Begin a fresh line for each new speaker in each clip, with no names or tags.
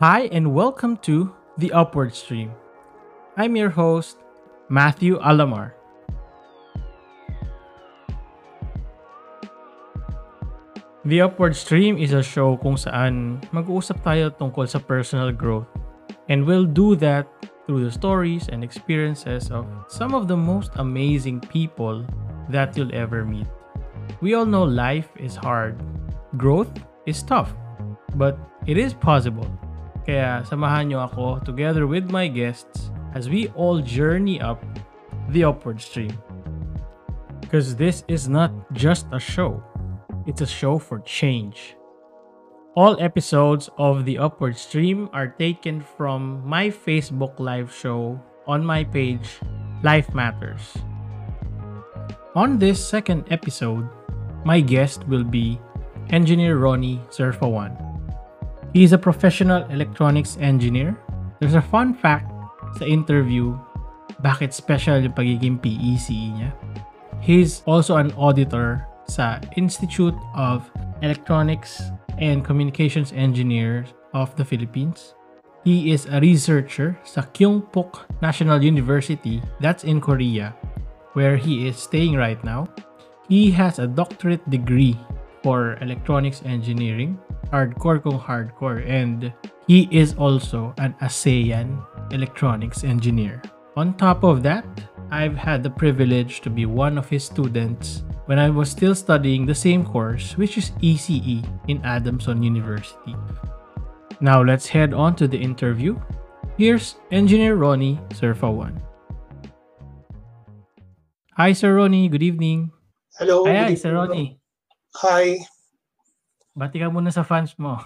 Hi, and welcome to The Upward Stream. I'm your host, Matthew Alamar. The Upward Stream is a show kung saan mag-uusap tayo tungkol sa personal growth. And we'll do that through the stories and experiences of some of the most amazing people that you'll ever meet. We all know life is hard. Growth is tough. But it is possible. Kaya samahan nyo ako together with my guests as we all journey up the upward stream. Because this is not just a show, it's a show for change. All episodes of the upward stream are taken from my Facebook live show on my page, Life Matters. On this second episode, my guest will be Engineer Ronnie Surfawan. is a professional electronics engineer. There's a fun fact sa interview bakit special yung pagiging PECE niya. He's also an auditor sa Institute of Electronics and Communications Engineers of the Philippines. He is a researcher sa Kyungpook National University that's in Korea where he is staying right now. He has a doctorate degree for electronics engineering hardcore kung hardcore and he is also an ASEAN electronics engineer. On top of that, I've had the privilege to be one of his students when I was still studying the same course, which is ECE in Adamson University. Now let's head on to the interview. Here's Engineer Ronnie Surfawan. Hi, Sir Ronnie. Good evening.
Hello.
Hi, hi Sir Ronnie.
Hi.
Bati ka muna sa fans mo.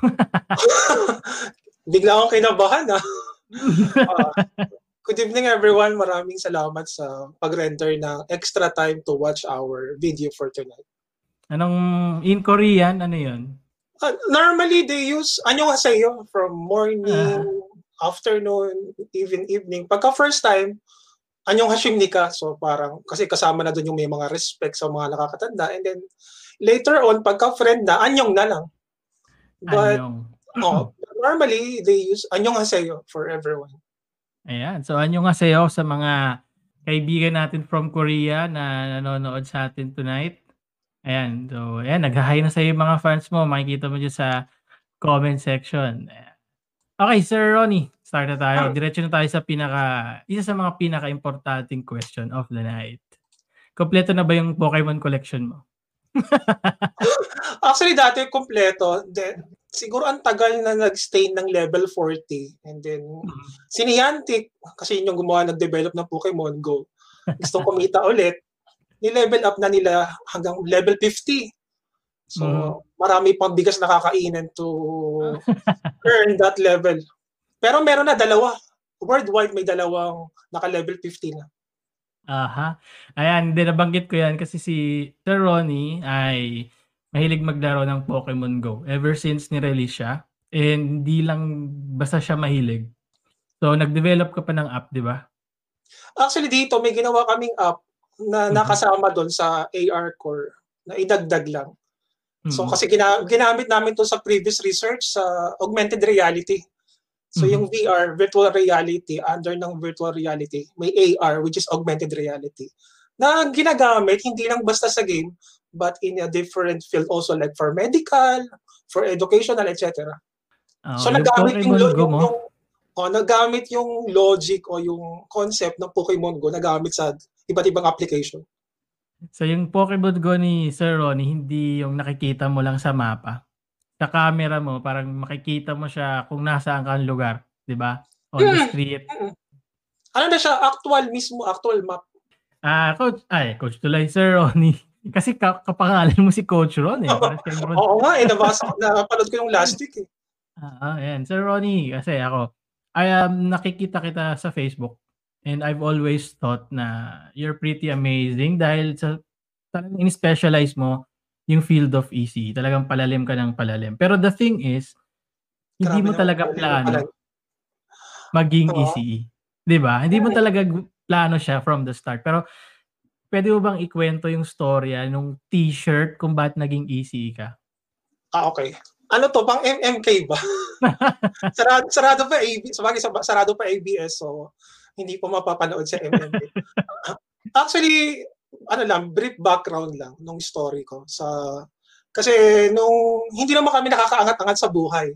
Bigla akong kinabahan ah. uh, good evening everyone. Maraming salamat sa pag-render ng extra time to watch our video for tonight.
Anong in Korean? Ano yun?
Uh, normally they use ano nga sa'yo from morning, uh, afternoon, even evening. Pagka first time, anyong hashim ka. So parang kasi kasama na doon yung may mga respect sa mga nakakatanda and then Later on, pagka-friend na, anyong na lang. But, anyong. oh, normally, they use anyong haseyo for everyone.
Ayan. So, anyong haseyo sa mga kaibigan natin from Korea na nanonood sa atin tonight. Ayan. So, ayan. Nag-hi na sa iyo mga fans mo. Makikita mo dyan sa comment section. Okay, Sir Ronnie. Start na tayo. Diretso na tayo sa pinaka, isa sa mga pinaka-importanting question of the night. Kompleto na ba yung Pokemon collection mo?
Actually, dati kompleto. Then, siguro ang tagal na nag-stay ng level 40. And then, mm-hmm. si Niantic, kasi yun yung gumawa, nag-develop ng Pokemon Go. Gustong kumita ulit. Ni-level up na nila hanggang level 50. So, mm-hmm. marami pang bigas na kakainin to earn that level. Pero meron na dalawa. Worldwide may dalawang naka-level 50 na.
Aha. Ayan, din nabanggit ko yan kasi si Sir Ronnie ay mahilig maglaro ng Pokemon Go ever since ni-release siya. And hindi lang basta siya mahilig. So, nag-develop ka pa ng app, di ba?
Actually, dito may ginawa kaming app na mm-hmm. nakasama doon sa AR Core na idagdag lang. So, mm-hmm. kasi gina- ginamit namin to sa previous research sa augmented reality. So mm-hmm. yung VR, virtual reality, under ng virtual reality, may AR, which is augmented reality, na ginagamit hindi lang basta sa game, but in a different field also like for medical, for educational, etc. Oh, so nagamit yung, yung, yung, yung oh, nagamit yung logic o yung concept ng Pokemon Go nagamit sa iba't ibang application.
So yung Pokemon Go ni Sir Ronnie, hindi yung nakikita mo lang sa mapa sa camera mo, parang makikita mo siya kung nasaan ka ang lugar, 'di ba? On the hmm. street.
Ano na siya, actual mismo, actual map.
Ah, coach, ay, coach Tulay Sir Ronnie. Kasi ka- kapangalan mo si Coach Ron eh.
Ron. Oo nga eh, nabasa, napanood ko yung last week eh.
Ah, ayan. Sir Ronnie, kasi ako, I um, nakikita kita sa Facebook and I've always thought na you're pretty amazing dahil sa talagang in-specialize mo yung field of EC. Talagang palalim ka ng palalim. Pero the thing is, hindi Grabe mo talaga plano maging uh, ECE. 'Di ba? Hindi mo talaga plano siya from the start. Pero pwede mo bang ikwento yung storya nung t-shirt kung bakit naging ECE ka?
Ah, okay. ano to, pang MMK ba? sarado, sarado pa AB, sabagay, sarado pa ABS, so hindi po mapapanood sa MMK. Actually, ano lang, brief background lang nung story ko sa kasi nung hindi naman kami nakakaangat-angat sa buhay.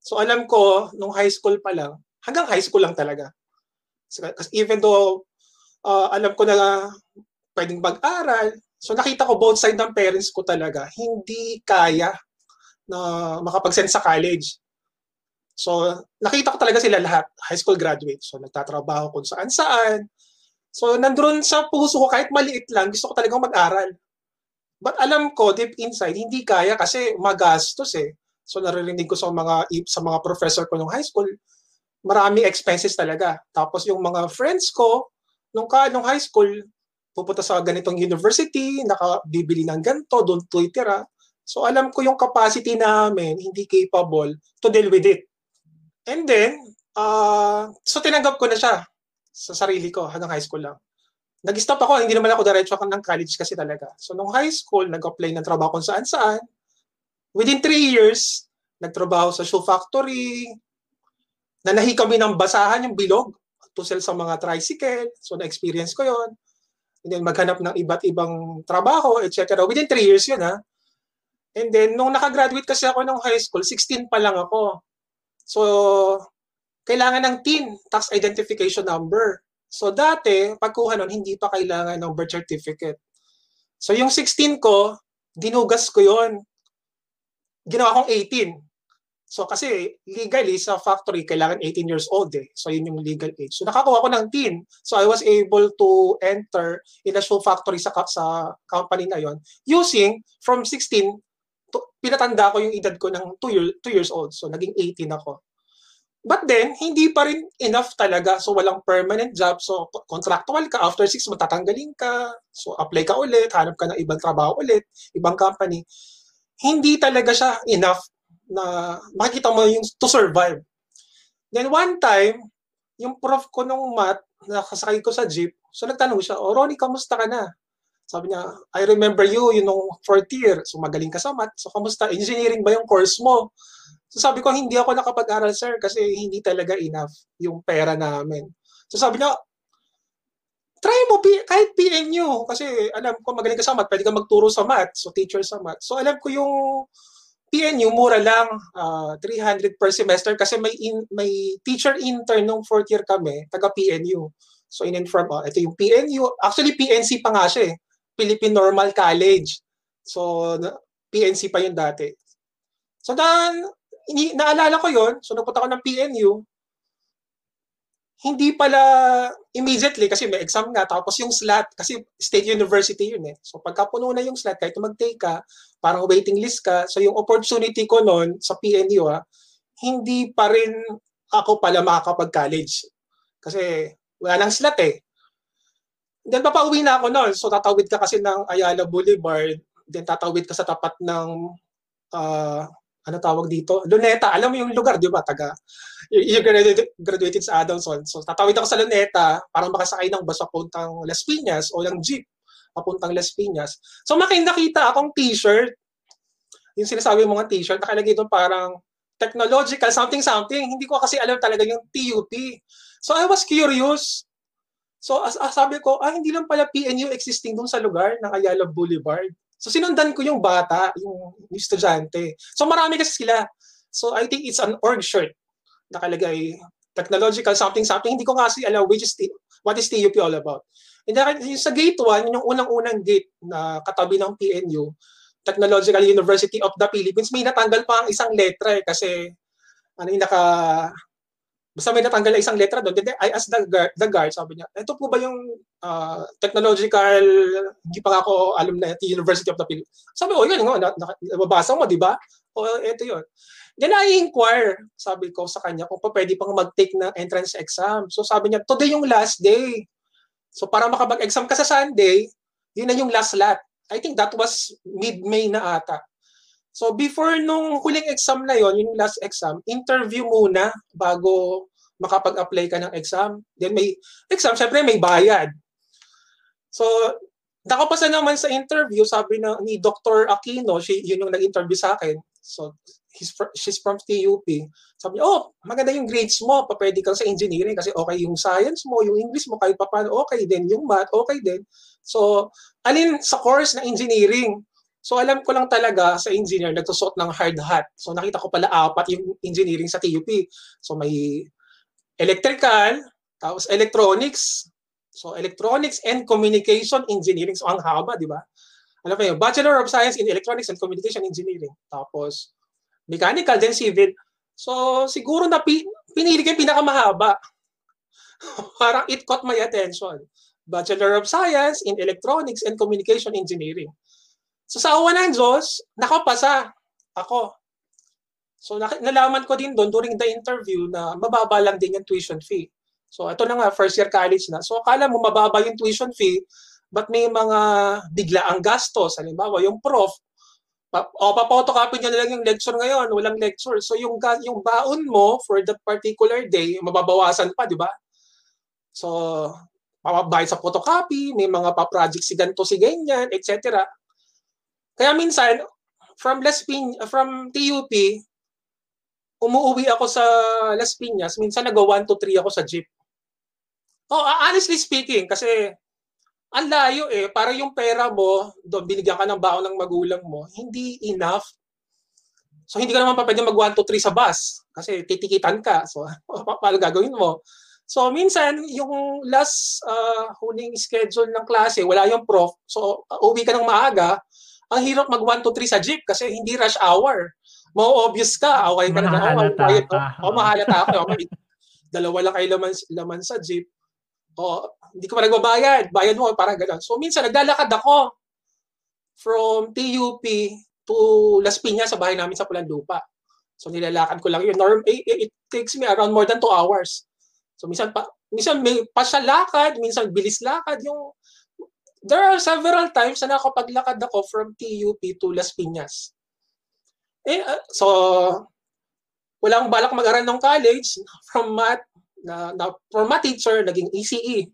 So alam ko nung high school pa lang, hanggang high school lang talaga. Kasi even though uh, alam ko na pwedeng mag-aral, so nakita ko both side ng parents ko talaga, hindi kaya na makapag-send sa college. So, nakita ko talaga sila lahat, high school graduate. So, nagtatrabaho kung saan-saan. So, nandun sa puso ko, kahit maliit lang, gusto ko talagang mag-aral. But alam ko, deep inside, hindi kaya kasi magastos eh. So, naririnig ko sa mga sa mga professor ko nung high school, marami expenses talaga. Tapos yung mga friends ko, nung, ka, nung high school, pupunta sa ganitong university, nakabibili ng ganito, doon titira. So alam ko yung capacity namin, hindi capable to deal with it. And then, uh, so tinanggap ko na siya sa sarili ko hanggang high school lang. Nag-stop ako, hindi naman ako diretso ng college kasi talaga. So nung high school, nag-apply ng trabaho kung saan-saan. Within three years, nagtrabaho sa shoe factory, nanahi kami ng basahan yung bilog to sell sa mga tricycle. So na-experience ko yon And then maghanap ng iba't ibang trabaho, etc. Within three years yun ha. And then, nung nakagraduate kasi ako ng high school, 16 pa lang ako. So, kailangan ng TIN, Tax Identification Number. So, dati, pagkuha nun, hindi pa kailangan ng birth certificate. So, yung 16 ko, dinugas ko yon Ginawa kong 18. So, kasi legally sa factory, kailangan 18 years old eh. So, yun yung legal age. So, nakakuha ko ng TIN. So, I was able to enter in a shoe factory sa, sa company na yon using from 16 pinatanda ko yung edad ko ng 2 year, two years old. So, naging 18 ako. But then, hindi pa rin enough talaga. So, walang permanent job. So, contractual ka. After 6 matatanggalin ka. So, apply ka ulit. Hanap ka ng ibang trabaho ulit. Ibang company. Hindi talaga siya enough na makikita mo yung to survive. Then, one time, yung prof ko nung math, nakasakay ko sa jeep, so nagtanong siya, oh, Ronnie, kamusta ka na? Sabi niya, I remember you, you know, fourth year. So magaling ka sa math. So kamusta? Engineering ba yung course mo? So sabi ko, hindi ako nakapag-aral, sir, kasi hindi talaga enough yung pera namin. So sabi niya, try mo kahit PNU kasi alam ko magaling ka sa math, pwede ka magturo sa math, so teacher sa math. So alam ko yung PNU mura lang, uh, ah, 300 per semester kasi may in, may teacher intern nung fourth year kami, taga PNU. So in-inform, oh, ito yung PNU. Actually PNC pa nga siya eh. Philippine Normal College. So, PNC pa yun dati. So, na, ini, naalala ko yon So, napunta ko ng PNU. Hindi pala immediately kasi may exam nga. Tapos yung slot, kasi state university yun eh. So, pagka puno na yung slot, kahit mag-take ka, parang waiting list ka. So, yung opportunity ko noon sa PNU, ha, ah, hindi pa rin ako pala makakapag-college. Kasi wala nang slot eh. Then papauwi na ako noon. So tatawid ka kasi ng Ayala Boulevard, then tatawid ka sa tapat ng uh, ano tawag dito? Luneta. Alam mo yung lugar, di ba? Taga, you graduated, graduated sa Adamson. So tatawid ako sa Luneta para makasakay ng bus papuntang Las Piñas o ng jeep papuntang Las Piñas. So makita akong t-shirt. Yung sinasabi mga t-shirt, nakalagay doon parang technological something something. Hindi ko kasi alam talaga yung TUP. So I was curious. So as, as sabi ko, ah, hindi lang pala PNU existing doon sa lugar ng Ayala Boulevard. So sinundan ko yung bata, yung, yung estudyante. So marami kasi sila. So I think it's an org shirt nakalagay technological something something. Hindi ko kasi alam which is what is TUP all about. And then, sa gate 1, yung unang-unang gate na katabi ng PNU, Technological University of the Philippines, may natanggal pa ang isang letra eh, kasi ano yung naka Basta may natanggal na isang letra doon. Then I asked the guard, the guard, sabi niya, ito po ba yung uh, technological, hindi pa ako alam na University of the Philippines. Sabi ko, oh, yun, nga, nababasa mo, di ba? O, ito yun. Then I inquire, sabi ko sa kanya, kung pa pwede pang mag-take ng entrance exam. So sabi niya, today yung last day. So para makapag-exam ka sa Sunday, yun na yung last lot. I think that was mid-May na ata. So before nung huling exam na yon, yung last exam, interview muna bago makapag-apply ka ng exam. Then may exam, syempre may bayad. So nakapasa naman sa interview, sabi na ni Dr. Aquino, si, yun yung nag-interview sa akin. So he's fr- she's from TUP. Sabi niya, oh, maganda yung grades mo, papwede kang sa engineering kasi okay yung science mo, yung English mo, kahit pa paano, okay din. Yung math, okay din. So, alin sa course na engineering, So alam ko lang talaga sa engineer nagsusot ng hard hat. So nakita ko pala apat yung engineering sa TUP. So may electrical, tapos electronics. So electronics and communication engineering. So ang haba, di ba? Alam mo yun, Bachelor of Science in Electronics and Communication Engineering. Tapos mechanical, then civil. So siguro na pi- pinili ko pinakamahaba. Parang it caught my attention. Bachelor of Science in Electronics and Communication Engineering. So sa awa ng Diyos, nakapasa ako. So nalaman ko din doon during the interview na mababa lang din yung tuition fee. So ito na nga, first year college na. So akala mo mababa yung tuition fee, but may mga bigla ang gastos. Halimbawa, yung prof, o papotocopy niya na lang yung lecture ngayon, walang lecture. So yung, yung baon mo for that particular day, mababawasan pa, di ba? So, mababayad sa photocopy, may mga pa-project si ganito, si ganyan, etc. Kaya minsan, from Las Pin from TUP, umuwi ako sa Las Piñas, minsan nag-1 to 3 ako sa jeep. Oh, honestly speaking, kasi ang layo eh. Para yung pera mo, doon binigyan ka ng baon ng magulang mo, hindi enough. So hindi ka naman pa pwede mag 1 to 3 sa bus kasi titikitan ka. So paano gagawin mo? So minsan yung last uh, huling schedule ng klase, wala yung prof. So uh, uwi ka ng maaga, ang hirap mag 1 to 3 sa jeep kasi hindi rush hour. Mo obvious ka, okay ka na. Oh, oh, mahalata ako. Okay. Dalawa lang kayo laman, laman sa jeep. Oh, hindi ko pa nagbabayad. Bayad mo, parang gano'n. So, minsan, naglalakad ako from TUP to Las Piñas sa bahay namin sa Pulandupa. So, nilalakad ko lang yun. Norm, it, it takes me around more than 2 hours. So, minsan, pa, minsan may pa siya lakad, minsan bilis lakad. Yung there are several times na nakapaglakad ako from TUP to Las Piñas. Eh, uh, so, walang balak mag-aral ng college from math, na, na from math teacher, naging ECE.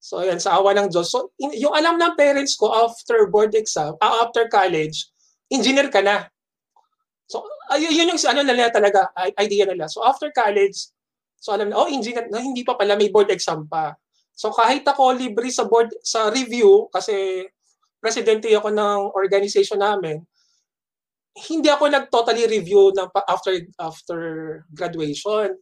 So, ayan, sa awa ng Diyos. So, in, yung alam ng parents ko after board exam, uh, after college, engineer ka na. So, uh, yun yung ano nila talaga, idea nila. So, after college, so alam na, oh, engineer, na, hindi pa pala, may board exam pa. So kahit ako libre sa board sa review kasi presidente ako ng organization namin, hindi ako nag-totally review ng after after graduation.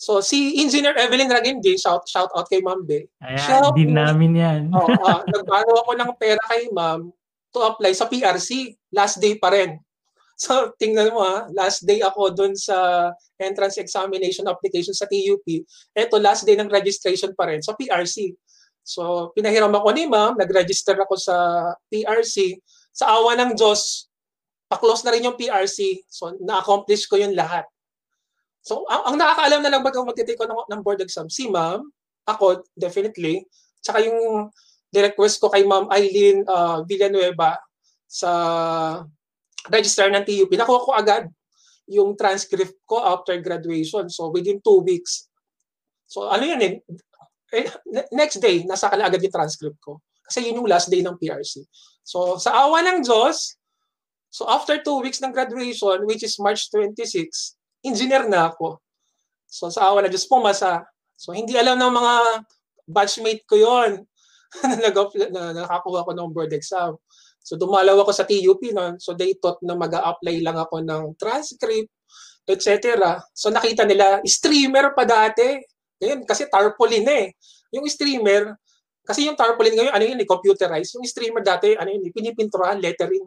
So si Engineer Evelyn Ragindi, shout shout out kay Ma'am Be.
Ayan, din namin 'yan.
oh, uh, nagbaro ako ng pera kay Ma'am to apply sa PRC. Last day pa rin. So, tingnan mo ha, last day ako doon sa entrance examination application sa TUP. Ito, last day ng registration pa rin sa PRC. So, pinahiram ako ni ma'am, nag-register ako sa PRC. Sa awa ng Diyos, pa-close na rin yung PRC. So, na-accomplish ko yung lahat. So, ang, ang nakakaalam na lang bago magtitake ko ng, ng board exam, si ma'am, ako, definitely, tsaka yung request ko kay ma'am Eileen uh, Villanueva sa register ng TUP, nakuha ko agad yung transcript ko after graduation. So within two weeks. So ano yun eh, eh next day, nasa agad yung transcript ko. Kasi yun yung last day ng PRC. So sa awa ng Diyos, so after two weeks ng graduation, which is March 26, engineer na ako. So sa awa ng Diyos, pumasa. So hindi alam ng mga batchmate ko yon na, na nakakuha ko ng board exam. So dumalaw ako sa TUP noon. So they thought na mag apply lang ako ng transcript, etc. So nakita nila, streamer pa dati. Ngayon, kasi tarpaulin eh. Yung streamer, kasi yung tarpaulin ngayon, ano yun, eh, computerized. Yung streamer dati, ano yun, pinipinturan, lettering.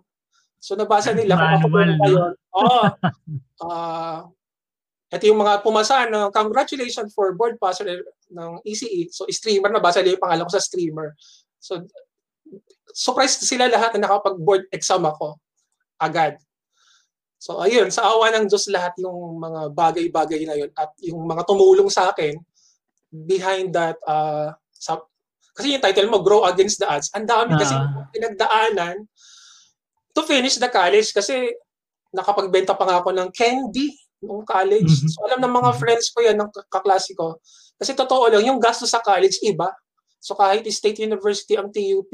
So nabasa nila kung ako ba yun. Oo. Uh, ito yung mga pumasa, no? congratulations for board passer ng ECE. So streamer, nabasa nila yung pangalan ko sa streamer. So surprised sila lahat na nakapag-board exam ako agad. So ayun, sa awa ng Diyos lahat yung mga bagay-bagay na yun at yung mga tumulong sa akin behind that uh, sa, kasi yung title mo Grow Against the Odds. Ang dami kasi uh. pinagdaanan to finish the college kasi nakapagbenta pa nga ako ng candy nung college. Mm-hmm. So alam ng mga mm-hmm. friends ko yan, ng kaklase ko. Kasi totoo lang, yung gasto sa college iba. So kahit State University ang TUP,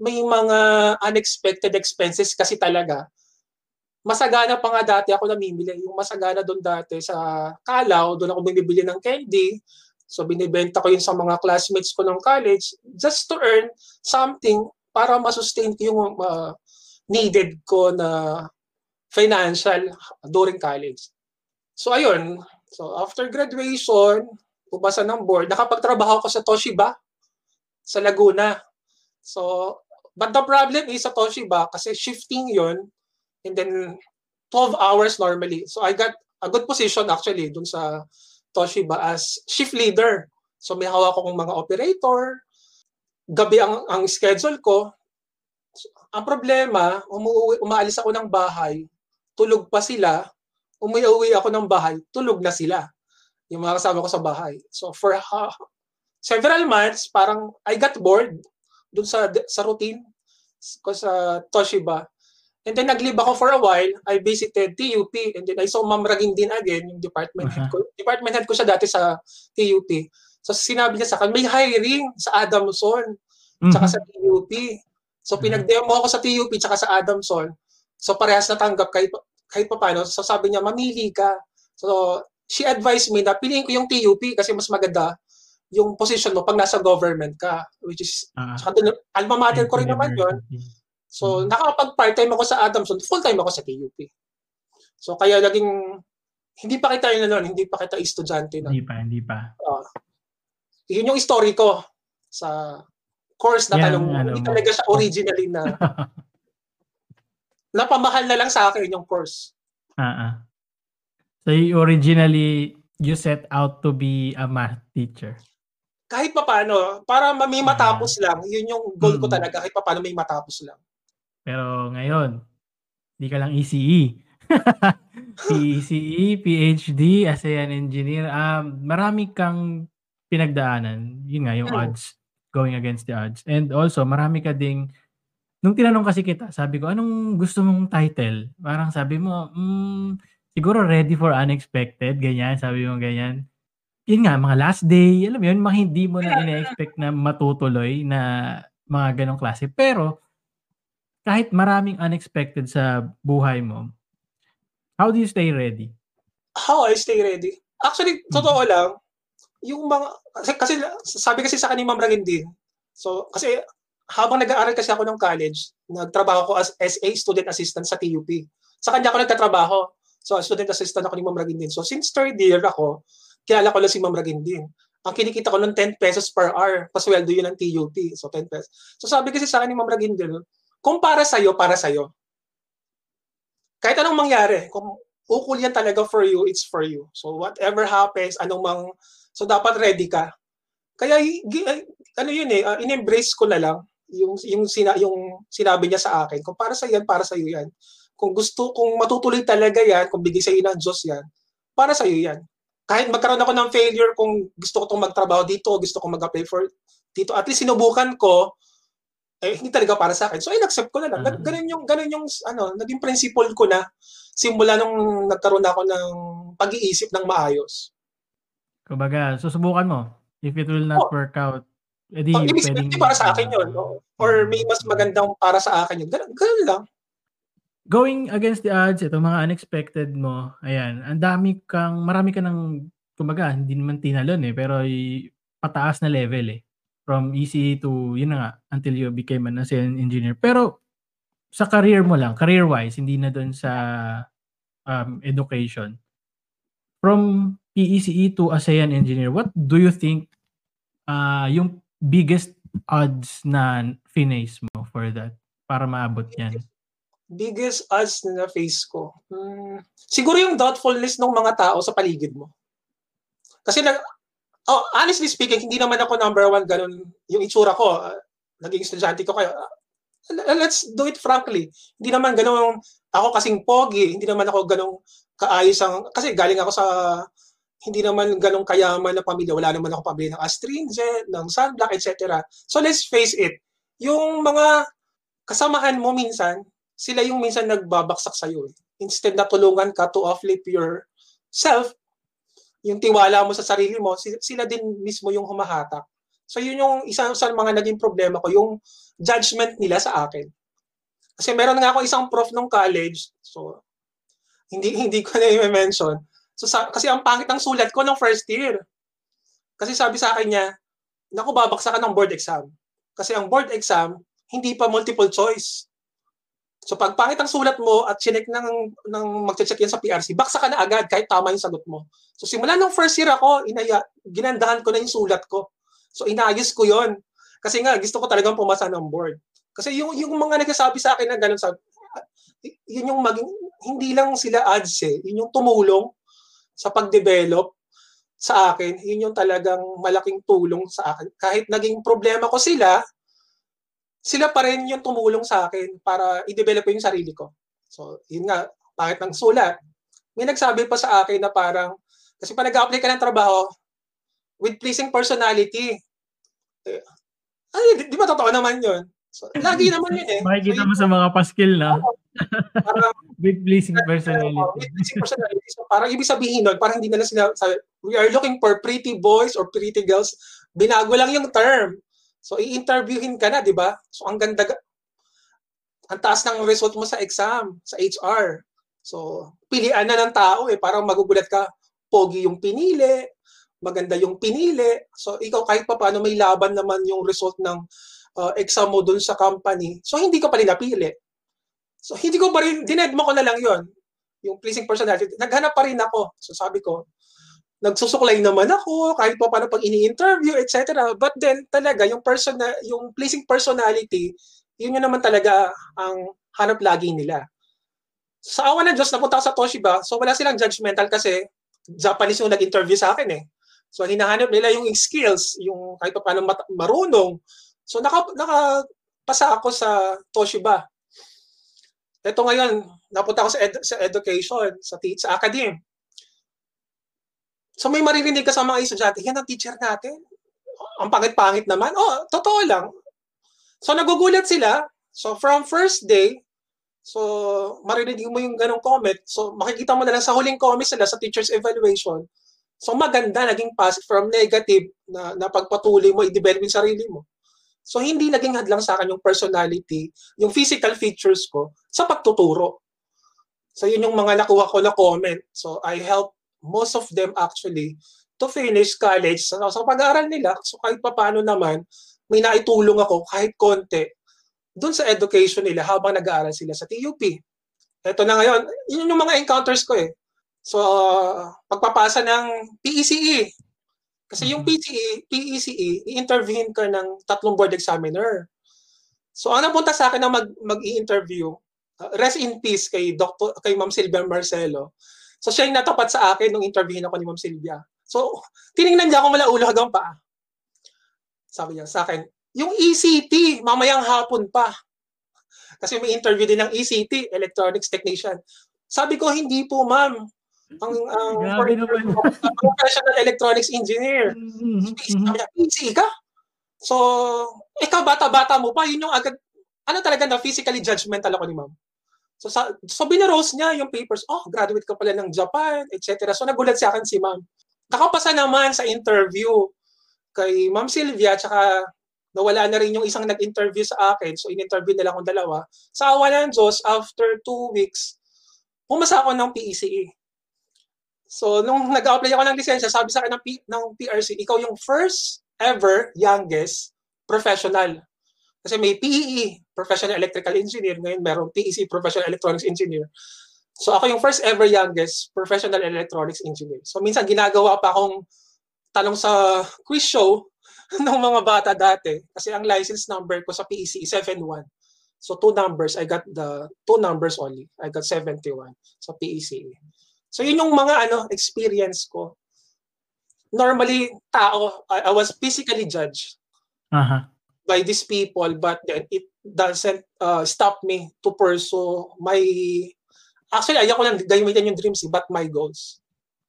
may mga unexpected expenses kasi talaga. masagana pa nga dati ako namimili. Yung masagana doon dati sa Kalaw, doon ako bumibili ng candy. So binibenta ko yun sa mga classmates ko ng college just to earn something para masustain ko yung uh, needed ko na financial during college. So ayun, so after graduation, pumasa ng board, nakapagtrabaho ko sa Toshiba sa Laguna. So, but the problem is sa Toshiba kasi shifting yon and then 12 hours normally. So I got a good position actually dun sa Toshiba as shift leader. So may hawak akong mga operator. Gabi ang, ang schedule ko. Ang problema, umuwi, umaalis ako ng bahay, tulog pa sila, umuwi ako ng bahay, tulog na sila. Yung mga kasama ko sa bahay. So for uh, several months, parang I got bored dun sa sa routine ko sa Toshiba. And then nag-leave ako for a while. I visited TUP and then I saw Ma'am Raging din again, yung department uh-huh. head ko. Department head ko siya dati sa TUP. So sinabi niya sa akin, may hiring sa Adamson, mm-hmm. tsaka sa TUP. So pinag-demo ako sa TUP tsaka sa Adamson. So parehas natanggap kahit, kahit pa paano. So sabi niya, mamili ka. So she advised me na piliin ko yung TUP kasi mas maganda yung position mo pag nasa government ka. Which is, uh-huh. saka, alma mater ko rin naman yun. So, mm-hmm. nakapag-part-time ako sa Adamson, full-time ako sa TUP. So, kaya naging, hindi pa kita yun noon, hindi pa kita estudyante
noon. Hindi pa, hindi pa. Uh,
yun yung story ko sa course na tanong, ano, hindi talaga siya originally na napamahal na lang sa akin yung course.
Uh-uh. So, originally, you set out to be a math teacher?
Kahit pa paano, para may matapos uh, lang, yun yung goal ko talaga, kahit pa paano may matapos lang.
Pero ngayon, hindi ka lang ECE. PECE, PhD, ASEAN engineer. Um, marami kang pinagdaanan. Yun nga, yung hmm. odds. Going against the odds. And also, marami ka ding nung tinanong kasi kita, sabi ko, anong gusto mong title? Parang sabi mo, mm, siguro ready for unexpected, ganyan, sabi mo ganyan. Yun nga, mga last day, alam mo yun, mga hindi mo na ina-expect na matutuloy na mga ganong klase. Pero, kahit maraming unexpected sa buhay mo, how do you stay ready?
How I stay ready? Actually, totoo mm-hmm. lang, yung mga, kasi, sabi kasi sa kanina Ma'am din, so kasi habang nag-aaral kasi ako ng college, nagtrabaho ko as SA, student assistant sa TUP. Sa kanya ako nagtatrabaho. So, student assistant ako ni Ma'am din. So, since third year ako, kilala ko lang si Ma'am din. Ang kinikita ko noon 10 pesos per hour, pasweldo yun ng TUP. So, 10 pesos. So, sabi kasi sa akin ni Ma'am din, kung para sa'yo, para sa'yo. Kahit anong mangyari, kung ukol yan talaga for you, it's for you. So whatever happens, anong mang, so dapat ready ka. Kaya ano yun eh, uh, in-embrace ko na lang yung yung sina, yung sinabi niya sa akin. Kung para sa yan, para sa iyo yan. Kung gusto, kung matutuloy talaga yan, kung bigay sa iyo ng Diyos yan, para sa iyo yan. Kahit magkaroon ako ng failure kung gusto ko tong magtrabaho dito, gusto ko mag-apply for dito, at least sinubukan ko, eh, hindi talaga para sa akin. So, in-accept ko na lang. Uh-huh. Ganun yung, ganun yung, ano, naging principle ko na simula nung nagkaroon ako ng pag-iisip ng maayos.
Kumbaga, susubukan mo. If it will not oh. work out, edi oh,
ibig pwedeng... Hindi para sa akin yun. No? Or may mas magandang para sa akin yun. Ganun, ganun lang.
Going against the odds, itong mga unexpected mo, ayan, ang dami kang, marami ka ng, kumbaga, hindi naman tinalon eh, pero pataas na level eh from ECE to, yun na nga, until you became an ASEAN engineer. Pero, sa career mo lang, career-wise, hindi na doon sa um, education. From PECE to ASEAN engineer, what do you think uh, yung biggest odds na finish mo for that? Para maabot yan?
Biggest odds na na-face ko? Hmm, siguro yung doubtfulness ng mga tao sa paligid mo. Kasi na, oh, honestly speaking, hindi naman ako number one ganun yung itsura ko. Uh, naging estudyante ko kayo. Uh, let's do it frankly. Hindi naman ganun ako kasing pogi. Hindi naman ako ganun kaayos ang... Kasi galing ako sa hindi naman ganun kayaman na pamilya. Wala naman ako pamilya ng astringent, ng sunblock, etc. So let's face it, yung mga kasamahan mo minsan, sila yung minsan nagbabaksak sa'yo. Instead na tulungan ka to uplift yourself, yung tiwala mo sa sarili mo, sila din mismo yung humahatak. So yun yung isa sa mga naging problema ko, yung judgment nila sa akin. Kasi meron nga ako isang prof nung college, so hindi hindi ko na i-mention. So sa, kasi ang pangit ng sulat ko ng first year. Kasi sabi sa akin niya, naku babaksakan ng board exam. Kasi ang board exam, hindi pa multiple choice. So pag pangit ang sulat mo at chinek ng, ng magche-check yan sa PRC, baksa ka na agad kahit tama yung sagot mo. So simula nung first year ako, inaya, ginandahan ko na yung sulat ko. So inayos ko yon Kasi nga, gusto ko talagang pumasa ng board. Kasi yung, yung mga nagsasabi sa akin na ganun, sabi, yun yung maging, hindi lang sila ads eh, yun yung tumulong sa pag-develop sa akin, yun yung talagang malaking tulong sa akin. Kahit naging problema ko sila, sila pa rin yung tumulong sa akin para i-develop yung sarili ko. So, yun nga, bakit ng sulat. May nagsabi pa sa akin na parang, kasi pa nag-apply ka ng trabaho, with pleasing personality. Eh, ay, di, di ba totoo naman yun? So, lagi naman yun eh.
Makikita mo sa mga paskil na. parang, with pleasing personality. Uh,
with pleasing personality. So, parang ibig sabihin nun, parang hindi na lang sila, sabi, we are looking for pretty boys or pretty girls. Binago lang yung term. So, i-interviewin ka na, di ba? So, ang ganda, ang taas ng result mo sa exam, sa HR. So, pilian na ng tao eh. Parang magugulat ka, pogi yung pinili, maganda yung pinili. So, ikaw kahit pa paano may laban naman yung result ng uh, exam mo dun sa company. So, hindi ka pa rin napili. So, hindi ko pa rin, dinedmo ko na lang yon yung pleasing personality. Naghanap pa rin ako. So, sabi ko, nagsusuklay naman ako kahit pa paano pag ini-interview etc. But then talaga yung person yung pleasing personality, yun yun naman talaga ang hanap lagi nila. Sa awa ng Diyos, napunta sa Toshiba, so wala silang judgmental kasi Japanese yung nag-interview sa akin eh. So hinahanap nila yung skills, yung kahit pa paano marunong. So naka, nakapasa ako sa Toshiba. Ito ngayon, napunta ako sa, ed- sa education, sa, te- sa academy. So may maririnig ka sa mga estudyante, yan ang teacher natin. Ang pangit-pangit naman. Oh, totoo lang. So nagugulat sila. So from first day, so maririnig mo yung ganong comment. So makikita mo na lang sa huling comment nila sa teacher's evaluation. So maganda, naging pass from negative na, na pagpatuloy mo, i-develop yung sarili mo. So hindi naging hadlang sa akin yung personality, yung physical features ko sa pagtuturo. So yun yung mga nakuha ko na comment. So I help most of them actually, to finish college sa, sa pag-aaral nila. So kahit pa paano naman, may naitulong ako kahit konti doon sa education nila habang nag-aaral sila sa TUP. Ito na ngayon, yun yung mga encounters ko eh. So, uh, pagpapasa ng PECE. Kasi yung PCE, PECE, i-interviewin ka ng tatlong board examiner. So, ang napunta sa akin na mag, mag-i-interview, uh, rest in peace kay Dr. kay Ma'am Silvia Marcelo. So siya yung natapat sa akin nung interviewin ako ni Ma'am Sylvia. So, tiningnan niya ako mula ulo hanggang paa. Sabi niya sa akin, yung ECT, mamayang hapon pa. Kasi may interview din ng ECT, Electronics Technician. Sabi ko, hindi po ma'am. Ang, ang professional electronics engineer. Mm-hmm. Niya, ECT ka? So, ikaw bata-bata mo pa, yun yung agad, ano talaga na physically judgmental ako ni ma'am. So, sa, so binarose niya yung papers. Oh, graduate ka pala ng Japan, etc. So, nagulat sa akin si ma'am. Nakapasa naman sa interview kay Ma'am Sylvia, tsaka nawala na rin yung isang nag-interview sa akin. So, in-interview nila akong dalawa. Sa awa ng Diyos, after two weeks, pumasa ako ng PECE. So, nung nag-apply ako ng lisensya, sabi sa akin ng, P- ng PRC, ikaw yung first ever youngest professional kasi may PEE, Professional Electrical Engineer, ngayon meron PEC, Professional Electronics Engineer. So ako yung first ever youngest Professional Electronics Engineer. So minsan ginagawa pa akong tanong sa quiz show ng mga bata dati kasi ang license number ko sa PEC is 71. So two numbers, I got the two numbers only. I got 71 sa PEC. So yun yung mga ano experience ko. Normally tao, I, I was physically judged.
Uh-huh
by these people but then it doesn't uh, stop me to pursue my actually ayoko lang gamitin yung dreams eh, but my goals.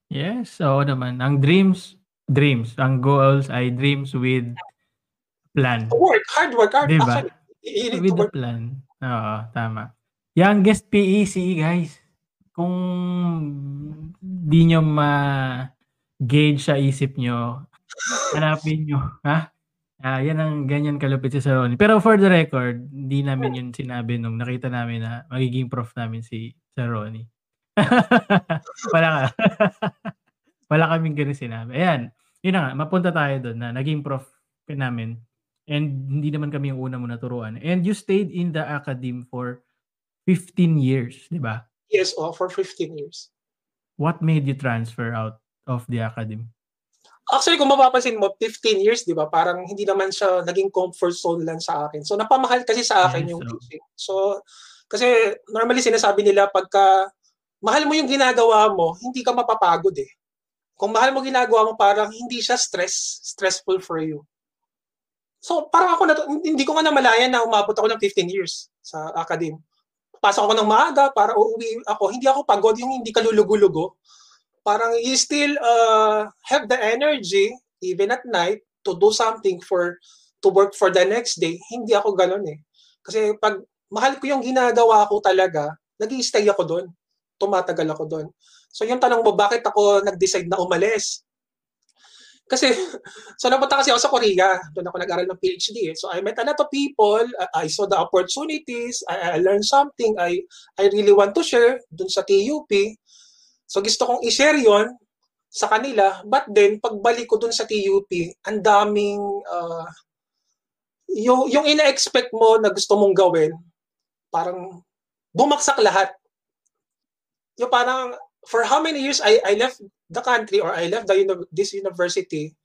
Yes oo naman. Ang dreams dreams. Ang goals ay dreams with plan.
Work hard work hard
diba? actually. With the plan. Oo tama. Youngest PEC guys kung di nyo ma gauge sa isip nyo hanapin nyo ha Ah, yan ang ganyan kalupit si Sir Ronnie. Pero for the record, hindi namin yun sinabi nung nakita namin na magiging prof namin si Sir Ronnie. Wala ka. Wala kaming ganun sinabi. Ayan, yun na nga, mapunta tayo doon na naging prof namin and hindi naman kami yung una mo naturuan. And you stayed in the academy for 15 years, di ba?
Yes, oh, for 15 years.
What made you transfer out of the academy?
Actually, kung mapapansin mo, 15 years, di ba? Parang hindi naman siya naging comfort zone lang sa akin. So, napamahal kasi sa akin yes, yung so. teaching. So, kasi normally sinasabi nila pagka mahal mo yung ginagawa mo, hindi ka mapapagod eh. Kung mahal mo ginagawa mo, parang hindi siya stress, stressful for you. So, parang ako na hindi ko nga namalayan na umabot ako ng 15 years sa academy. Pasok ako ng maaga para uuwi ako. Hindi ako pagod, yung hindi ka lulugo-lugo parang you still uh, have the energy even at night to do something for to work for the next day. Hindi ako ganoon eh. Kasi pag mahal ko yung ginagawa ko talaga, nag stay ako doon. Tumatagal ako doon. So yung tanong mo, bakit ako nag-decide na umalis? Kasi, so napunta kasi ako sa Korea. Doon ako nag-aral ng PhD. Eh. So I met a lot of people. I, I saw the opportunities. I, I learned something. I, I really want to share doon sa TUP. So gusto kong i-share yon sa kanila. But then, pagbalik ko dun sa TUP, ang daming, uh, yung, yung ina-expect mo na gusto mong gawin, parang bumaksak lahat. Yung parang, for how many years I, I left the country or I left the, this university,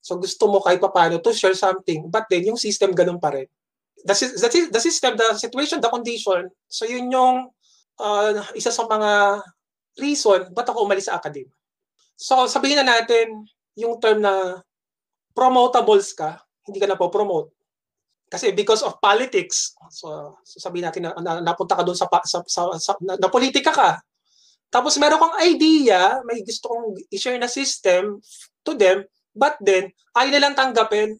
so gusto mo kahit paano to share something, but then yung system ganun pa rin. The, the, the system, the situation, the condition, so yun yung uh, isa sa mga reason ba't ako umalis sa academy. So sabihin na natin yung term na promotables ka, hindi ka na po promote. Kasi because of politics, so, so sabihin natin na, na napunta ka doon sa, sa, sa, sa na, na politika ka. Tapos meron kang idea, may gusto kong i-share na system to them, but then, ayaw nilang tanggapin.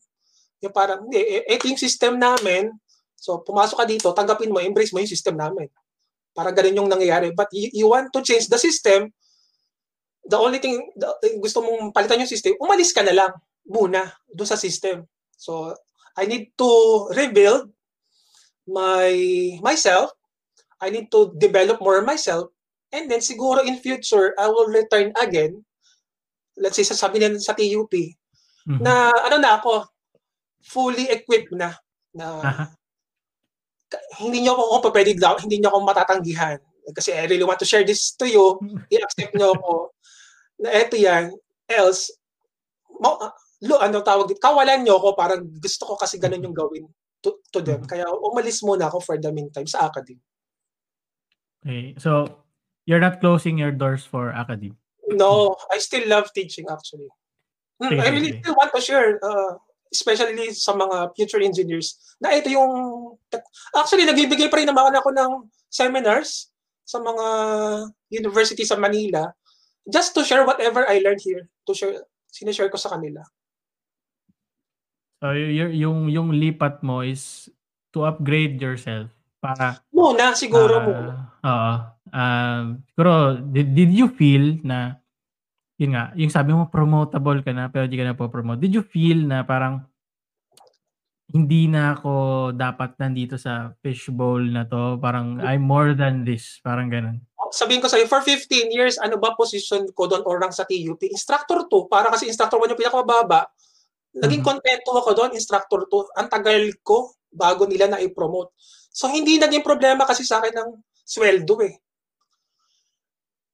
Yung parang, hindi, e, ito yung system namin, so pumasok ka dito, tanggapin mo, embrace mo yung system namin. Para ganun yung nangyayari. But you, you want to change the system, the only thing, the, gusto mong palitan yung system, umalis ka na lang muna doon sa system. So, I need to rebuild my myself. I need to develop more myself. And then siguro in future, I will return again. Let's say, sasabi na sa TUP, mm-hmm. na ano na ako, fully equipped na. na uh-huh hindi niyo ako pwede daw, hindi niyo ako matatanggihan. Kasi I really want to share this to you. I-accept niyo ako na eto yan. Else, mo, lo, ano tawag dito, kawalan niyo ako, parang gusto ko kasi ganun yung gawin to, to them. Mm-hmm. Kaya umalis muna ako for the meantime sa academy.
Okay. So, you're not closing your doors for academy?
No, I still love teaching actually. Hmm, okay, I really okay. still want to share uh, especially sa mga future engineers, na ito yung, actually, nagbibigay pa rin naman ako ng seminars sa mga university sa Manila just to share whatever I learned here, to share, sinishare ko sa kanila.
So, y- yung, yung lipat mo is to upgrade yourself para
muna siguro uh, muna.
Oo. Uh, siguro did, did you feel na yun nga, yung sabi mo promotable ka na pero di ka na po promote. Did you feel na parang hindi na ako dapat nandito sa fishbowl na to? Parang I'm more than this. Parang ganun.
Sabihin ko sa'yo, for 15 years, ano ba position ko doon or sa TUP? Instructor to. Para kasi instructor 1 yung pinakamababa. Naging mm-hmm. ako doon, instructor to. Ang tagal ko bago nila na i-promote. So hindi naging problema kasi sa akin ng sweldo eh.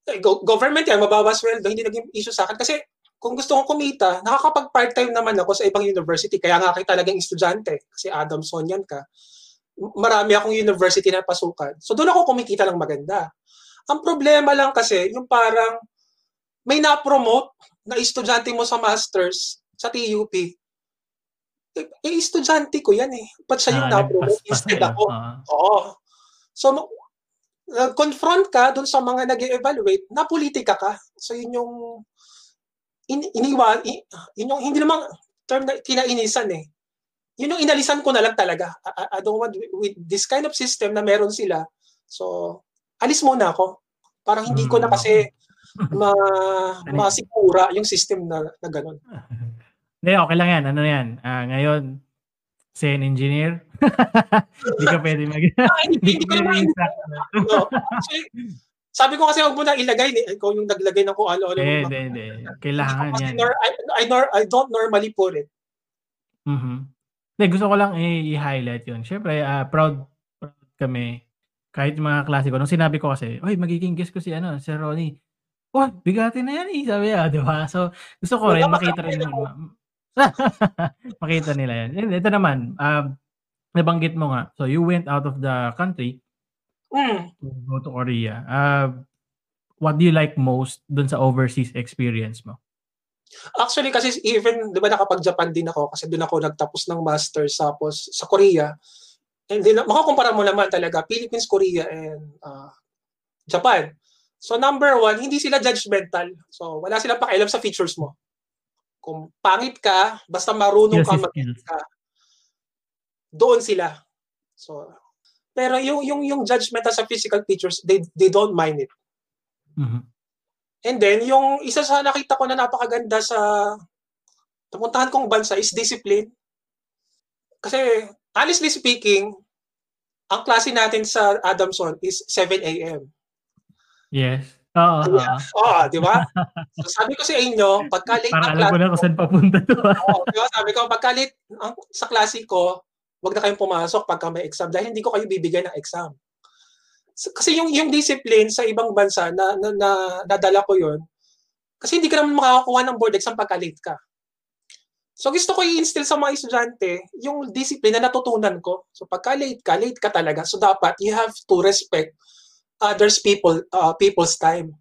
Eh, government yan, mababa sweldo, hindi naging issue sa akin. Kasi kung gusto kong kumita, nakakapag part-time naman ako sa ibang university. Kaya nga kita talagang estudyante. Kasi Adamson yan ka. Marami akong university na pasukan. So doon ako kumikita ng maganda. Ang problema lang kasi, yung parang may na-promote na estudyante mo sa masters sa TUP. Eh, estudyante ko yan eh. Ba't siya yung ah, na-promote instead ako? Uh-huh. Oo. So, confront ka dun sa mga nag evaluate na politika ka. So yun yung in, iniwan, in, yun yung hindi naman term na kinainisan eh. Yun yung inalisan ko na lang talaga. I, I don't want with this kind of system na meron sila. So, alis muna ako. Parang hindi ko na kasi hmm. ma, masigura yung system na, na ganun.
Hindi, okay lang yan. Ano yan? Uh, ngayon, say an engineer, Hindi ka pwede mag...
hindi, hindi ko naman. Sabi ko kasi huwag mo na ilagay, ni ikaw yung naglagay ng kung ano-ano.
Eh, hindi, hindi. Kailangan yan.
Nor, I, I, nor, I don't normally put it.
Mm-hmm. Hindi, gusto ko lang i-highlight yun. Siyempre, uh, proud, proud kami. Kahit mga klase ko. Nung sinabi ko kasi, oy, magiging guest ko si, ano, si Ronnie. Oh, bigatin na yan eh, sabi niya, di ba? So, gusto ko rin makita rin yung, makita nila yan. Ito naman, uh, nabanggit mo nga, so you went out of the country
mm.
to go to Korea. Uh, what do you like most dun sa overseas experience mo?
Actually, kasi even, di ba nakapag-Japan din ako kasi doon ako nagtapos ng master's tapos sa Korea. And then, makakumpara mo naman talaga Philippines, Korea, and uh, Japan. So number one, hindi sila judgmental. So wala silang pakialam sa features mo. Kung pangit ka, basta marunong yes, ka mag ka, doon sila. So, pero yung yung yung judgment sa physical features, they they don't mind it.
Mm-hmm.
And then yung isa sa nakita ko na napakaganda sa napuntahan kong bansa is discipline. Kasi honestly speaking, ang klase natin sa Adamson is 7 a.m.
Yes. Oo.
Oo, oh, di ba? So, sabi ko sa inyo, pagka late
Para alam ko na kung saan papunta to.
Oo, di ba? Sabi ko, pagka late sa klase ko, wag na kayong pumasok pagka may exam dahil hindi ko kayo bibigyan ng exam. Kasi yung yung discipline sa ibang bansa na, na, na nadala ko yon kasi hindi ka naman makakakuha ng board exam pagka late ka. So gusto ko i-instill sa mga estudyante yung discipline na natutunan ko. So pagka late ka, late ka talaga. So dapat you have to respect others people uh, people's time.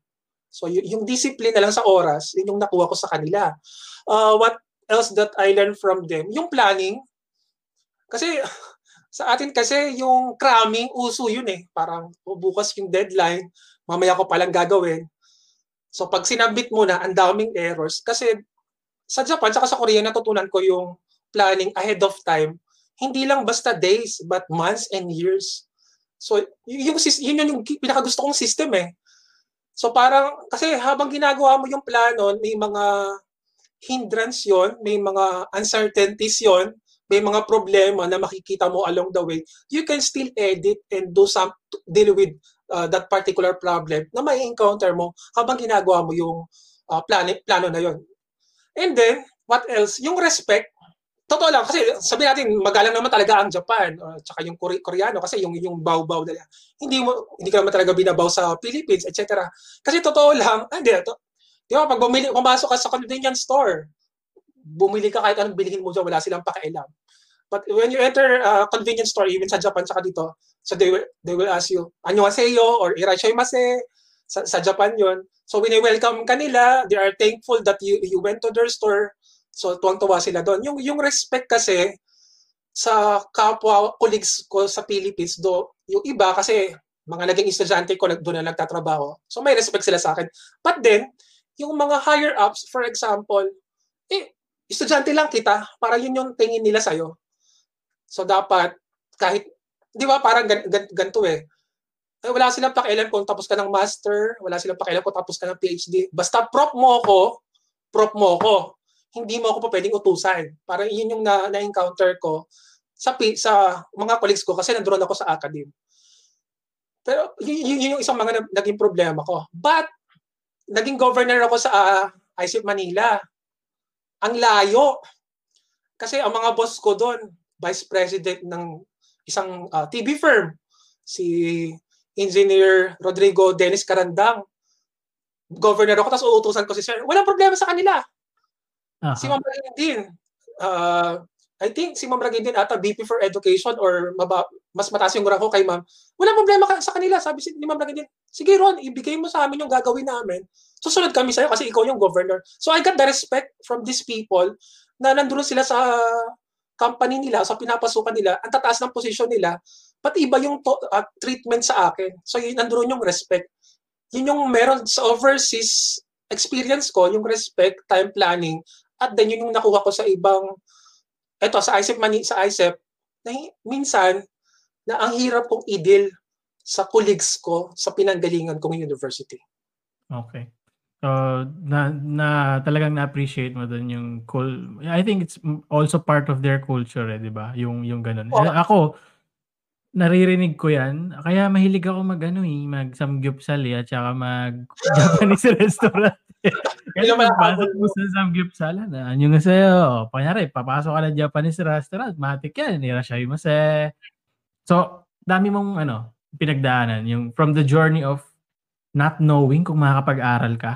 So y- yung discipline na lang sa oras, yun yung nakuha ko sa kanila. Uh, what else that I learned from them? Yung planning, kasi sa atin kasi yung cramming, uso yun eh. Parang oh, bukas yung deadline, mamaya ko palang gagawin. So pag sinabit mo na, ang daming errors. Kasi sa Japan, saka sa Korea, natutunan ko yung planning ahead of time. Hindi lang basta days, but months and years. So, yung, yun yun yung pinakagusto kong system eh. So parang, kasi habang ginagawa mo yung plano, may mga hindrance yon may mga uncertainties yon may mga problema na makikita mo along the way, you can still edit and do some, deal with uh, that particular problem na may encounter mo habang ginagawa mo yung uh, plano, plano na yon. And then, what else? Yung respect, totoo lang, kasi sabi natin, magalang naman talaga ang Japan, uh, tsaka yung Kore- Koreano, kasi yung, yung baw-baw nila. Hindi mo, hindi ka naman talaga binabaw sa Philippines, etc. Kasi totoo lang, ah, hindi, to, di ba, pag bumili, pumasok ka sa convenience store, bumili ka kahit anong bilhin mo dyan, wala silang pakialam. But when you enter a convenience store, even sa Japan, saka dito, so they will, they will ask you, annyeonghaseyo or irashaimase, sa, sa Japan yon So when you welcome kanila, they are thankful that you you went to their store. So tuwang-tuwa sila doon. Yung yung respect kasi sa kapwa colleagues ko sa Philippines do yung iba kasi mga naging estudyante ko doon na nagtatrabaho. So may respect sila sa akin. But then, yung mga higher ups, for example, eh, estudyante lang kita, para yun yung tingin nila sa'yo. So dapat kahit 'di ba parang gan, gan, ganito eh. eh. Wala silang pakialam kung tapos ka ng master, wala silang pakialam kung tapos ka ng PhD. Basta prop mo ako, prop mo ako. Hindi mo ako pa pwedeng utusan. Parang yun yung na, na-encounter ko sa sa mga colleagues ko kasi nandoon ako sa academe. Pero yun, yun yung isang mga naging problema ko. But naging governor ako sa uh, ICF Manila. Ang layo. Kasi ang mga boss ko doon, vice president ng isang uh, ah, TV firm, si Engineer Rodrigo Dennis Carandang. Governor ako, tapos uutusan ko si Sir. Walang problema sa kanila. Uh-huh. Si Ma'am din. Uh, I think si Ma'am din ata VP for Education or maba, mas mataas yung grado kay Ma'am. Walang problema ka, sa kanila. Sabi si, ni Ma'am din, sige Ron, ibigay mo sa amin yung gagawin namin. Susunod kami sa'yo kasi ikaw yung governor. So I got the respect from these people na nandun sila sa company nila, sa pinapasukan nila, ang tataas ng posisyon nila, pati iba yung to, uh, treatment sa akin. So yun, nandoon yung respect. Yun yung meron sa overseas experience ko, yung respect, time planning, at then yun yung nakuha ko sa ibang, eto, sa ISEP, Mani, sa ISEP, na minsan, na ang hirap kong i-deal sa colleagues ko sa pinanggalingan kong university.
Okay. Uh, na na talagang na-appreciate mo dun yung cool. I think it's also part of their culture, eh, 'di ba? Yung yung ganun. Oh. Ako naririnig ko yan. Kaya mahilig ako mag ano eh, mag samgyupsal eh, at saka mag Japanese restaurant. Kasi pagpasok mo sa samgyupsal, ano nga sa'yo? Kunyari, papasok ka ng Japanese restaurant, matik yan, irashay mo sa... So, dami mong ano, pinagdaanan. Yung from the journey of not knowing kung makakapag-aral ka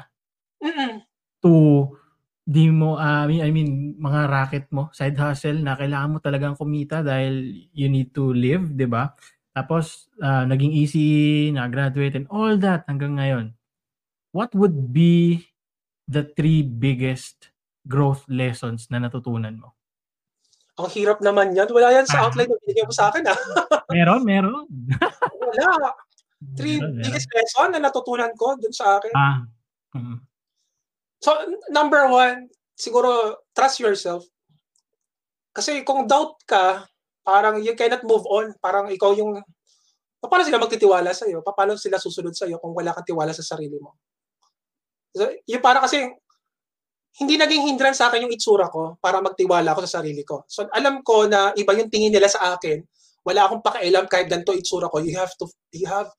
Mm-mm.
to di mo, uh, I, mean, I mean, mga racket mo, side hustle na kailangan mo talagang kumita dahil you need to live, di ba? Tapos, uh, naging easy, na-graduate and all that hanggang ngayon. What would be the three biggest growth lessons na natutunan mo?
Ang hirap naman yan. Wala yan sa ah. outline na binigyan mo sa akin. Ah.
meron, meron.
Wala. Three meron, biggest meron. lesson na natutunan ko dun sa akin.
Ah. Mm-hmm.
So, number one, siguro, trust yourself. Kasi kung doubt ka, parang you cannot move on. Parang ikaw yung, paano sila magtitiwala sa iyo? Paano sila susunod sa iyo kung wala kang tiwala sa sarili mo? So, yung para kasi, hindi naging hindrance sa akin yung itsura ko para magtiwala ako sa sarili ko. So, alam ko na iba yung tingin nila sa akin. Wala akong pakialam kahit ganito itsura ko. You have to, you have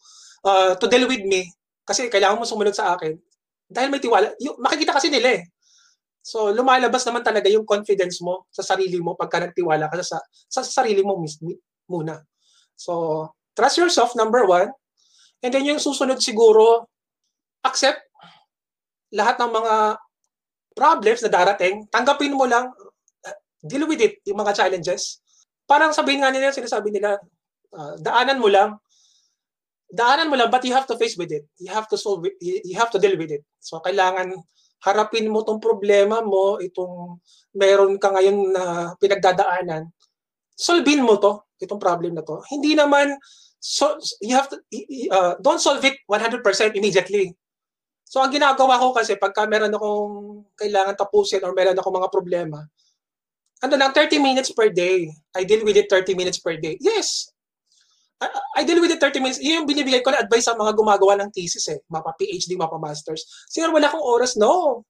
uh, to deal with me. Kasi kailangan mo sumunod sa akin dahil may tiwala, yung, makikita kasi nila eh. So, lumalabas naman talaga yung confidence mo sa sarili mo pagka nagtiwala ka sa, sa, sa sarili mo mismo muna. So, trust yourself, number one. And then yung susunod siguro, accept lahat ng mga problems na darating, tanggapin mo lang, deal with it, yung mga challenges. Parang sabihin nga nila, sinasabi nila, uh, daanan mo lang, daanan mo lang, but you have to face with it. You have to solve it. You have to deal with it. So, kailangan harapin mo tong problema mo, itong meron ka ngayon na pinagdadaanan. Solvein mo to, itong problem na to. Hindi naman, so, you have to, uh, don't solve it 100% immediately. So, ang ginagawa ko kasi, pagka meron akong kailangan tapusin or meron akong mga problema, ano lang, 30 minutes per day. I deal with it 30 minutes per day. Yes, I, deal with it 30 minutes. Yun yung binibigay ko na advice sa mga gumagawa ng thesis eh. Mapa PhD, mapa masters. Sir, wala kang oras. No.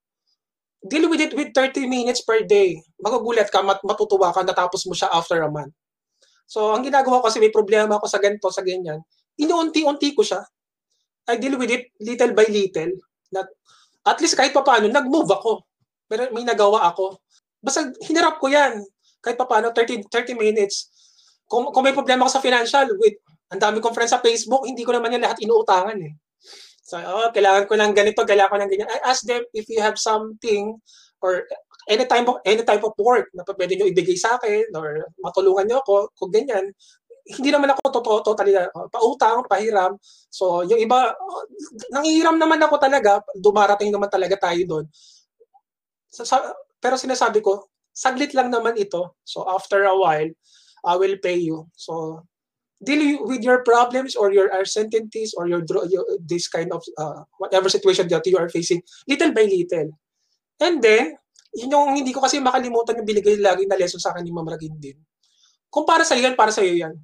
Deal with it with 30 minutes per day. Magugulat ka, mat matutuwa ka, natapos mo siya after a month. So, ang ginagawa ko kasi may problema ako sa ganito, sa ganyan. Inuunti-unti ko siya. I deal with it little by little. Not, at least kahit paano, nag-move ako. Pero may nagawa ako. Basta hinarap ko yan. Kahit paano, 30, 30 minutes kung, kung may problema ako sa financial, with, ang dami kong friends sa Facebook, hindi ko naman yan lahat inuutangan eh. So, oh, kailangan ko ng ganito, kailangan ko ng ganyan. I ask them if you have something or any type of any type of work na pwede nyo ibigay sa akin or matulungan nyo ako kung ganyan. Hindi naman ako totoo totally uh, pautang, pahiram. So, yung iba, uh, nangihiram naman ako talaga, dumarating naman talaga tayo doon. So, sa, pero sinasabi ko, saglit lang naman ito. So, after a while, I will pay you. So deal with your problems or your uncertainties or your, your this kind of uh, whatever situation that you are facing little by little. And then, yun yung hindi ko kasi makalimutan yung binigay lagi na lesson sa akin ni Ma'am Ragin din. Kung para sa yan, para sa iyo yan.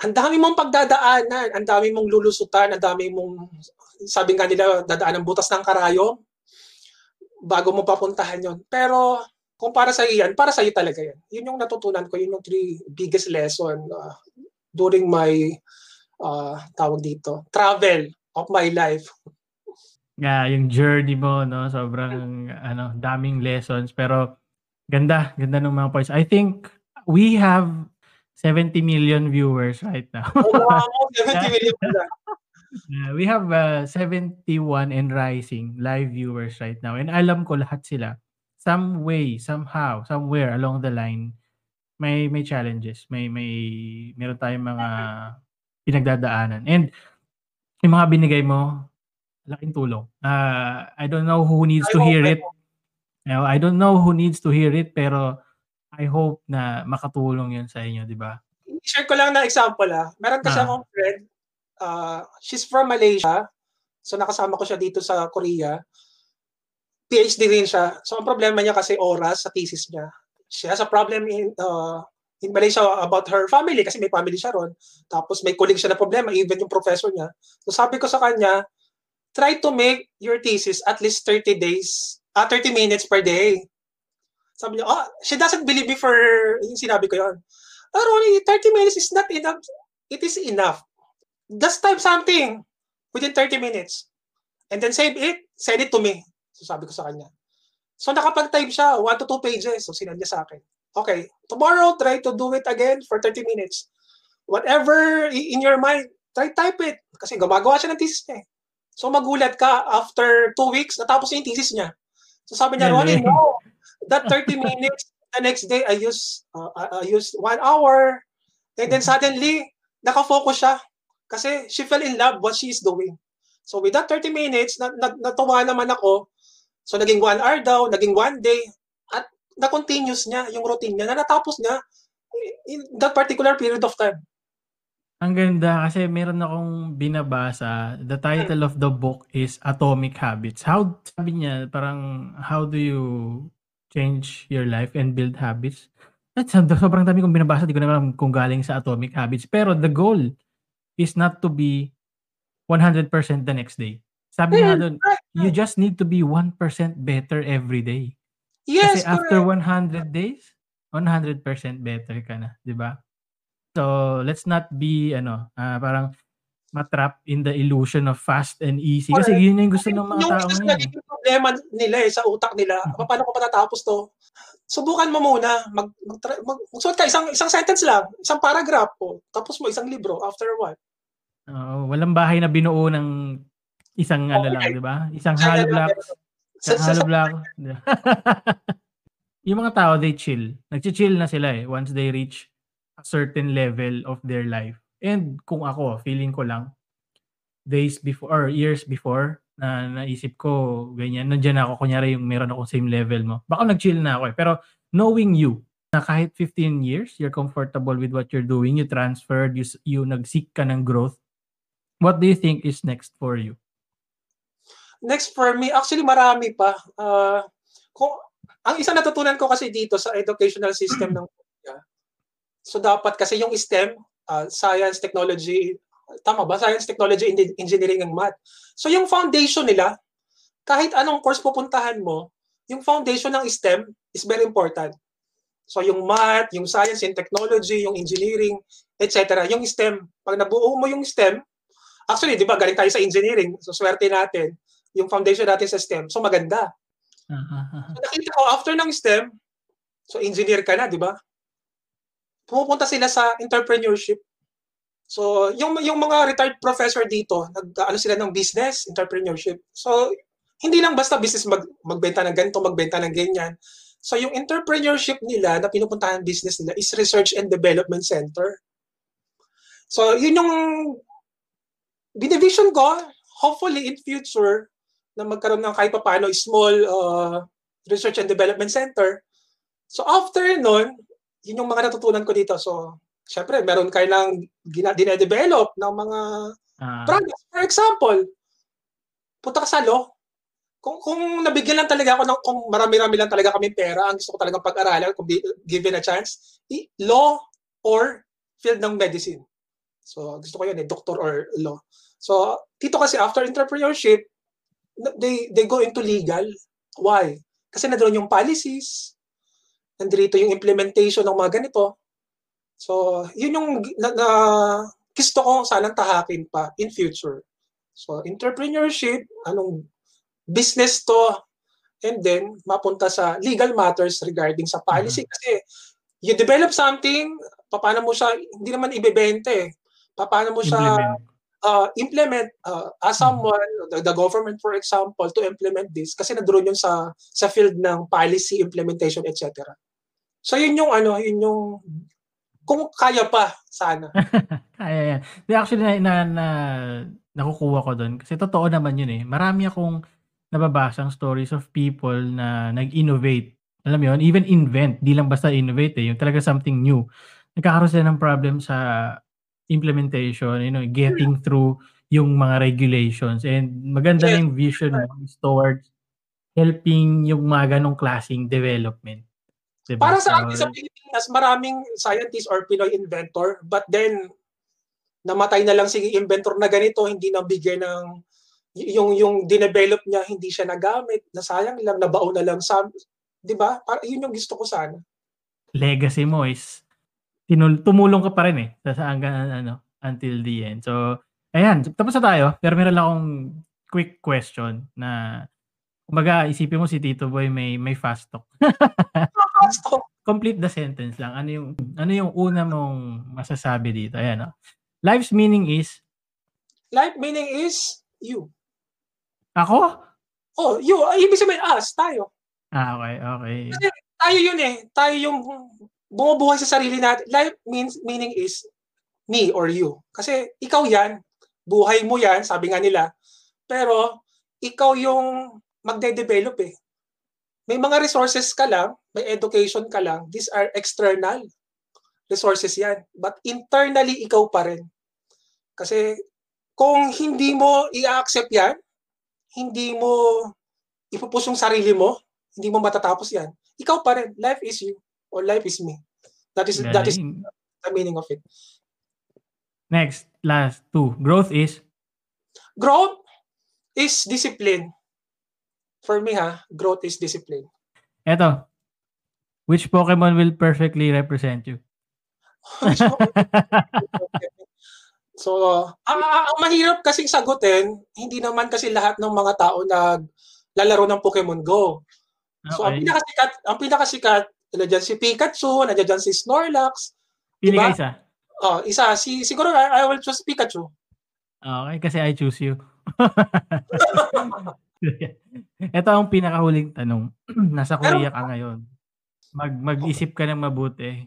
Ang dami mong pagdadaanan, ang dami mong lulusutan, ang dami mong, sabi nga nila, dadaan ng butas ng karayom bago mo papuntahan yon. Pero kung para sa iyan, para sa iyo talaga yan. Yun yung natutunan ko, yun yung three biggest lesson uh, during my uh, tawag dito, travel of my life.
Yeah, yung journey mo, no, sobrang ano, daming lessons pero ganda, ganda ng mga points. I think we have 70 million viewers right now.
oh, wow, 70 million
Yeah, we have uh, 71 and rising live viewers right now. And alam ko lahat sila some way, somehow, somewhere along the line, may may challenges, may may meron tayong mga pinagdadaanan. And yung mga binigay mo, laking tulong. Uh, I don't know who needs to hear it. You know, I don't know who needs to hear it, pero I hope na makatulong yun sa inyo, di ba?
Share ko lang na example ah. Meron kasi ah. akong friend, uh, she's from Malaysia, so nakasama ko siya dito sa Korea. PhD rin siya. So ang problema niya kasi oras sa thesis niya. She has a problem in uh, in Malaysia about her family kasi may family siya ron. Tapos may colleague siya na problema, even yung professor niya. So sabi ko sa kanya, try to make your thesis at least 30 days, uh, ah, 30 minutes per day. Sabi niya, oh, she doesn't believe me for yung sinabi ko yon. Oh, Ronnie, 30 minutes is not enough. it is enough. Just type something within 30 minutes. And then save it, send it to me. So sabi ko sa kanya. So nakapag-type siya, 1 to 2 pages. So sinend niya sa akin. Okay, tomorrow try to do it again for 30 minutes. Whatever in your mind, try type it. Kasi gumagawa siya ng thesis niya eh. So magulat ka, after 2 weeks, natapos yung thesis niya. So sabi niya, Ronnie, no, that 30 minutes, the next day, I use, uh, I use 1 hour. And then suddenly, nakafocus siya. Kasi she fell in love what she is doing. So with that 30 minutes, na, na, natuwa naman ako. So naging one hour daw, naging one day. At na-continuous niya yung routine niya, na natapos niya in that particular period of time.
Ang ganda kasi meron akong binabasa. The title of the book is Atomic Habits. How, sabi niya, parang how do you change your life and build habits? At sobrang dami kong binabasa, di ko na alam kung galing sa Atomic Habits. Pero the goal is not to be 100% the next day. Sabi nga doon, you just need to be 1% better every day.
Yes,
Kasi after 100 days, 100% better ka na, 'di ba? So, let's not be ano, uh, parang matrap in the illusion of fast and easy. Kasi yun yung gusto ng mga tao
ngayon. Yung problema nila eh, sa utak nila, mm-hmm. paano ko patatapos to? Subukan mo muna, mag, mag, mag, magsuot ka isang, isang sentence lang, isang paragraph po, tapos mo isang libro, after what?
Oo, walang bahay na binuo ng isang ano lang, 'di ba? Isang hollow block. Isang hollow block. yung mga tao, they chill. Nagchi-chill na sila eh once they reach a certain level of their life. And kung ako, feeling ko lang, days before or years before, na naisip ko, ganyan, nandiyan ako, kunyari yung meron akong same level mo. Baka nag-chill na ako eh. Pero knowing you, na kahit 15 years, you're comfortable with what you're doing, you transferred, you, you nag-seek ka ng growth, What do you think is next for you?
Next for me, actually marami pa. Uh, kung, ang isang natutunan ko kasi dito sa educational system ng So dapat kasi yung STEM, uh, science, technology, tama ba? Science, technology, engineering, and math. So yung foundation nila, kahit anong course pupuntahan mo, yung foundation ng STEM is very important. So yung math, yung science, yung technology, yung engineering, etc. Yung STEM, pag nabuo mo yung STEM, Actually, di ba, galing tayo sa engineering. So, swerte natin. Yung foundation natin sa STEM. So, maganda. Uh-huh. So, nakita ko, after ng STEM, so engineer ka na, di ba? Pumupunta sila sa entrepreneurship. So, yung yung mga retired professor dito, nag ano sila ng business, entrepreneurship. So, hindi lang basta business mag, magbenta ng ganito, magbenta ng ganyan. So, yung entrepreneurship nila na pinupuntahan business nila is Research and Development Center. So, yun yung binivision ko, hopefully in future, na magkaroon ng kahit paano small uh, research and development center. So after nun, yun yung mga natutunan ko dito. So, syempre, meron kayo ng dine-develop ng mga uh, products. For example, punta ka sa law. Kung, kung nabigyan lang talaga ako ng, kung marami-rami lang talaga kami pera, ang gusto ko talagang pag-aralan, kung given a chance, law or field ng medicine. So, gusto ko yun eh, doctor or law. So, dito kasi after entrepreneurship, they they go into legal. Why? Kasi nandoon yung policies, nandito yung implementation ng mga ganito. So, yun yung na, na gusto ko sanang tahakin pa in future. So, entrepreneurship, anong business to, and then mapunta sa legal matters regarding sa policy. Mm-hmm. Kasi you develop something, paano mo siya, hindi naman ibebenta eh paano mo siya uh, implement uh, as mm-hmm. someone, the, the government for example, to implement this kasi nandoon yun sa sa field ng policy implementation, etc. So yun yung ano, yun yung kung kaya pa sana.
kaya yan. Di actually na, na, na nakukuha ko doon kasi totoo naman yun eh. Marami akong nababasang stories of people na nag-innovate. Alam mo yun, even invent, di lang basta innovate eh, yung talaga something new. Nagkakaroon sila ng problem sa implementation, you know, getting through yung mga regulations. And maganda yes. yung vision mo is towards helping yung mga ganong klaseng development.
Diba? Para sa akin sa Pilipinas, maraming scientist or Pinoy inventor, but then namatay na lang si inventor na ganito, hindi na bigay ng yung yung dinevelop niya hindi siya nagamit, nasayang lang, nabao na lang sa 'di ba? Yun yung gusto ko sana.
Legacy mo is tinul tumulong ka pa rin eh sa, sa hanggang ano until the end. So, ayan, tapos na tayo. Pero meron lang akong quick question na kumbaga isipin mo si Tito Boy may may fast talk.
fast talk.
Complete the sentence lang. Ano yung ano yung una mong masasabi dito? Ayan, no? Life's meaning is
Life meaning is you.
Ako?
Oh, you. Ibig sabihin us, tayo.
Ah, okay, okay.
Kasi tayo yun eh. Tayo yung bumubuhay sa sarili natin. Life means meaning is me or you. Kasi ikaw yan, buhay mo yan, sabi nga nila. Pero ikaw yung magde-develop eh. May mga resources ka lang, may education ka lang. These are external resources yan. But internally, ikaw pa rin. Kasi kung hindi mo i-accept yan, hindi mo ipupus yung sarili mo, hindi mo matatapos yan. Ikaw pa rin. Life is you or life is me. That is Galing. that is the meaning of it.
Next, last two. Growth is?
Growth is discipline. For me ha, growth is discipline.
Eto. Which Pokemon will perfectly represent you?
so, ang, ang mahirap kasing sagutin, hindi naman kasi lahat ng mga tao nag lalaro ng Pokemon Go. Okay. So, ang pinakasikat, ang pinakasikat, nandiyan si Pikachu, nandiyan si Snorlax.
Pili diba? isa?
Oh, isa. Si, siguro, I, I will choose Pikachu.
Okay, kasi I choose you. Ito ang pinakahuling tanong. Nasa Korea ka ngayon. Mag mag-isip ka ng mabuti.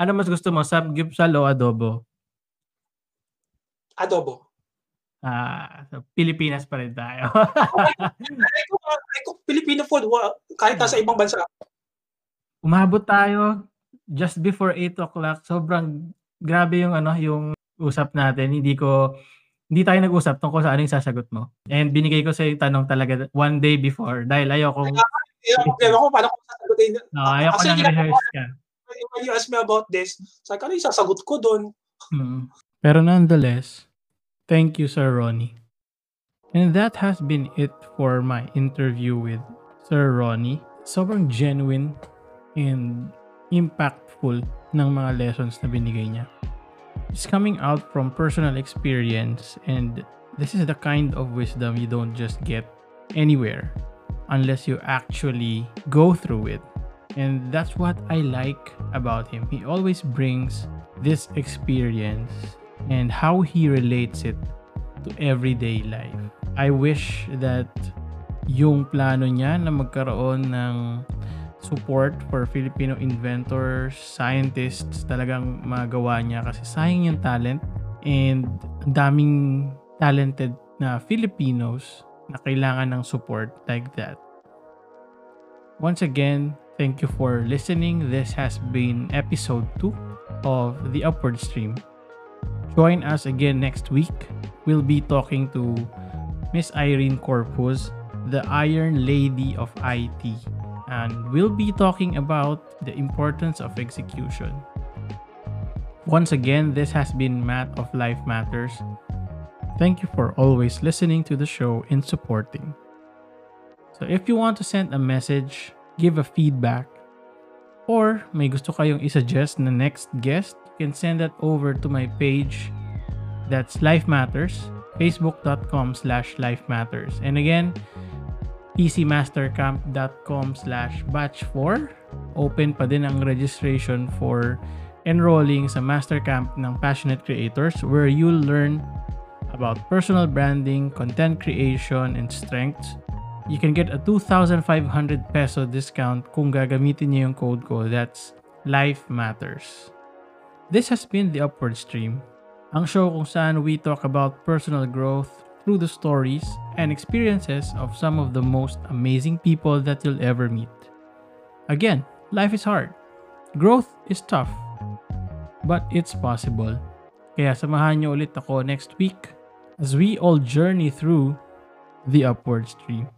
ano mas gusto mo, samgyeopsal o adobo?
Adobo.
Ah, so Pilipinas pa rin tayo.
ay, ko, ay, ko, Filipino food, kahit nasa ibang bansa.
Umabot tayo just before 8 o'clock. Sobrang grabe yung ano, yung usap natin. Hindi ko hindi tayo nag-usap tungkol sa ano yung sasagot mo. And binigay ko sa yung tanong talaga one day before dahil ayoko kong...
Ayaw ko paano ko sasagutin.
No, ayaw ko nang rehearse ka.
When you ask me about this, sa ano yung sasagot ko doon?
Hmm. Pero nonetheless, thank you Sir Ronnie. And that has been it for my interview with Sir Ronnie. Sobrang genuine and impactful ng mga lessons na binigay niya. It's coming out from personal experience, and this is the kind of wisdom you don't just get anywhere unless you actually go through it. And that's what I like about him. He always brings this experience and how he relates it to everyday life. I wish that yung plano niya na magkaroon ng support for Filipino inventors, scientists, talagang magawa niya kasi sayang yung talent and daming talented na Filipinos na kailangan ng support like that. Once again, thank you for listening. This has been episode 2 of The Upward Stream. Join us again next week. We'll be talking to Miss Irene Corpus, the Iron Lady of IT and we'll be talking about the importance of execution. Once again, this has been Matt of Life Matters. Thank you for always listening to the show and supporting. So if you want to send a message, give a feedback, or may gusto kayong isuggest na next guest, you can send that over to my page. That's Life Matters, facebook.com slash Life Matters. And again, pcmastercamp.com slash batch 4. Open pa din ang registration for enrolling sa Mastercamp ng Passionate Creators where you'll learn about personal branding, content creation, and strengths. You can get a 2,500 peso discount kung gagamitin niyo yung code ko. That's Life Matters. This has been The Upward Stream, ang show kung saan we talk about personal growth, through the stories and experiences of some of the most amazing people that you'll ever meet. Again, life is hard. Growth is tough. But it's possible. Kaya samahan niyo ulit ako next week as we all journey through the upward stream.